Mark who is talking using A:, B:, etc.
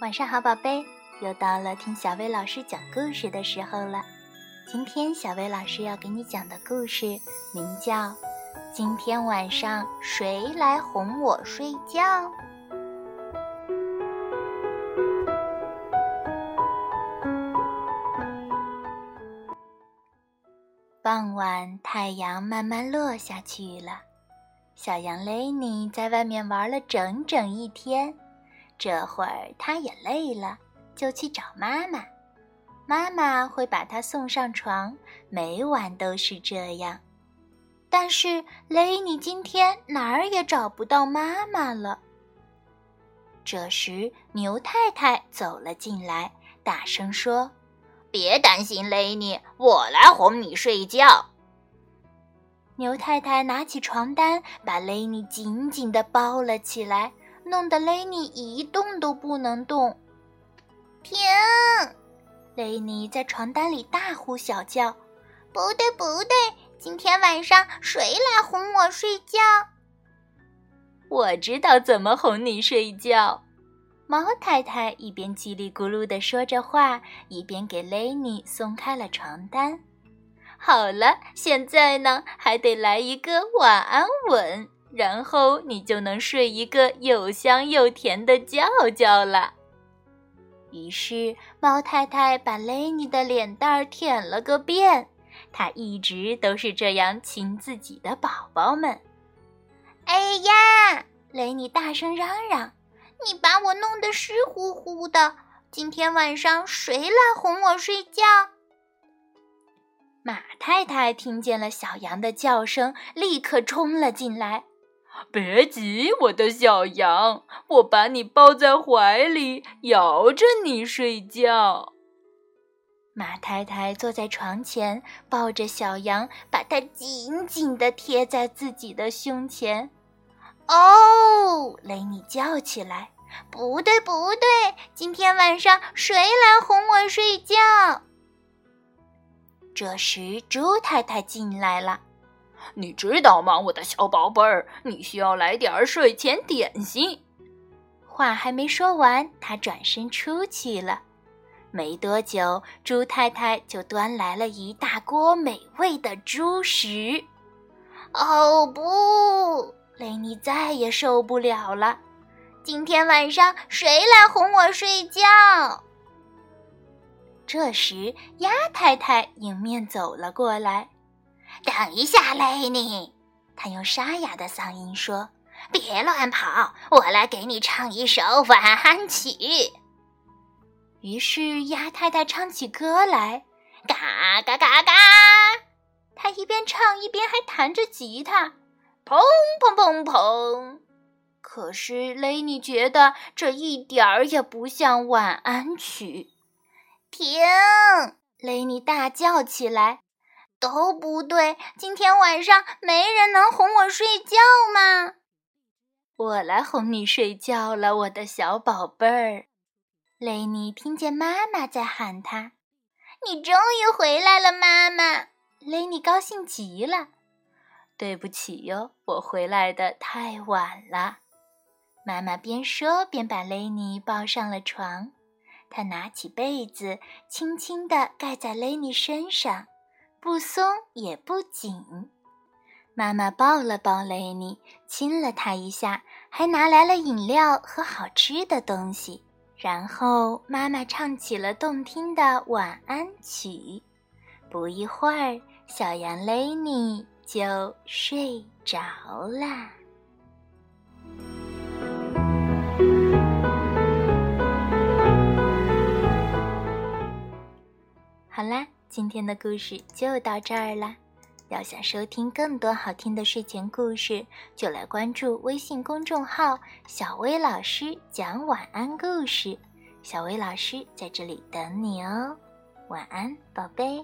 A: 晚上好，宝贝，又到了听小薇老师讲故事的时候了。今天小薇老师要给你讲的故事名叫《今天晚上谁来哄我睡觉》。傍晚，太阳慢慢落下去了。小羊雷尼在外面玩了整整一天。这会儿他也累了，就去找妈妈。妈妈会把他送上床，每晚都是这样。但是雷尼今天哪儿也找不到妈妈了。这时牛太太走了进来，大声说：“
B: 别担心，雷尼，我来哄你睡觉。”
A: 牛太太拿起床单，把雷尼紧紧地包了起来。弄得雷尼一动都不能动。
C: 停！
A: 雷尼在床单里大呼小叫：“
C: 不对，不对！今天晚上谁来哄我睡觉？”
A: 我知道怎么哄你睡觉。猫太太一边叽里咕噜地说着话，一边给雷尼松开了床单。好了，现在呢，还得来一个晚安吻。然后你就能睡一个又香又甜的觉觉了。于是猫太太把雷尼的脸蛋儿舔了个遍，她一直都是这样亲自己的宝宝们。
C: 哎呀！
A: 雷尼大声嚷嚷：“
C: 你把我弄得湿乎乎的！今天晚上谁来哄我睡觉？”
A: 马太太听见了小羊的叫声，立刻冲了进来。
D: 别急，我的小羊，我把你抱在怀里，摇着你睡觉。
A: 马太太坐在床前，抱着小羊，把它紧紧地贴在自己的胸前。
C: 哦，
A: 雷尼叫起来：“
C: 不对，不对！今天晚上谁来哄我睡觉？”
A: 这时，猪太太进来了。
D: 你知道吗，我的小宝贝儿？你需要来点儿睡前点心。
A: 话还没说完，他转身出去了。没多久，猪太太就端来了一大锅美味的猪食。
C: 哦不，
A: 雷尼再也受不了了！
C: 今天晚上谁来哄我睡觉？
A: 这时，鸭太太迎面走了过来。
B: 等一下，雷尼，
A: 他用沙哑的嗓音说：“
B: 别乱跑，我来给你唱一首晚安曲。”
A: 于是鸭太太唱起歌来：“
B: 嘎嘎嘎嘎！”
A: 她一边唱一边还弹着吉他，
B: 砰砰砰砰。
A: 可是雷尼觉得这一点儿也不像晚安曲。
C: 停！
A: 雷尼大叫起来。
C: 都不对，今天晚上没人能哄我睡觉吗？
A: 我来哄你睡觉了，我的小宝贝儿。雷尼听见妈妈在喊他：“
C: 你终于回来了，妈妈！”
A: 雷尼高兴极了。对不起哟，我回来的太晚了。妈妈边说边把雷尼抱上了床，她拿起被子，轻轻地盖在雷尼身上。不松也不紧，妈妈抱了抱雷尼，亲了他一下，还拿来了饮料和好吃的东西。然后妈妈唱起了动听的晚安曲。不一会儿，小羊雷尼就睡着了。好啦。今天的故事就到这儿了。要想收听更多好听的睡前故事，就来关注微信公众号“小薇老师讲晚安故事”。小薇老师在这里等你哦，晚安，宝贝。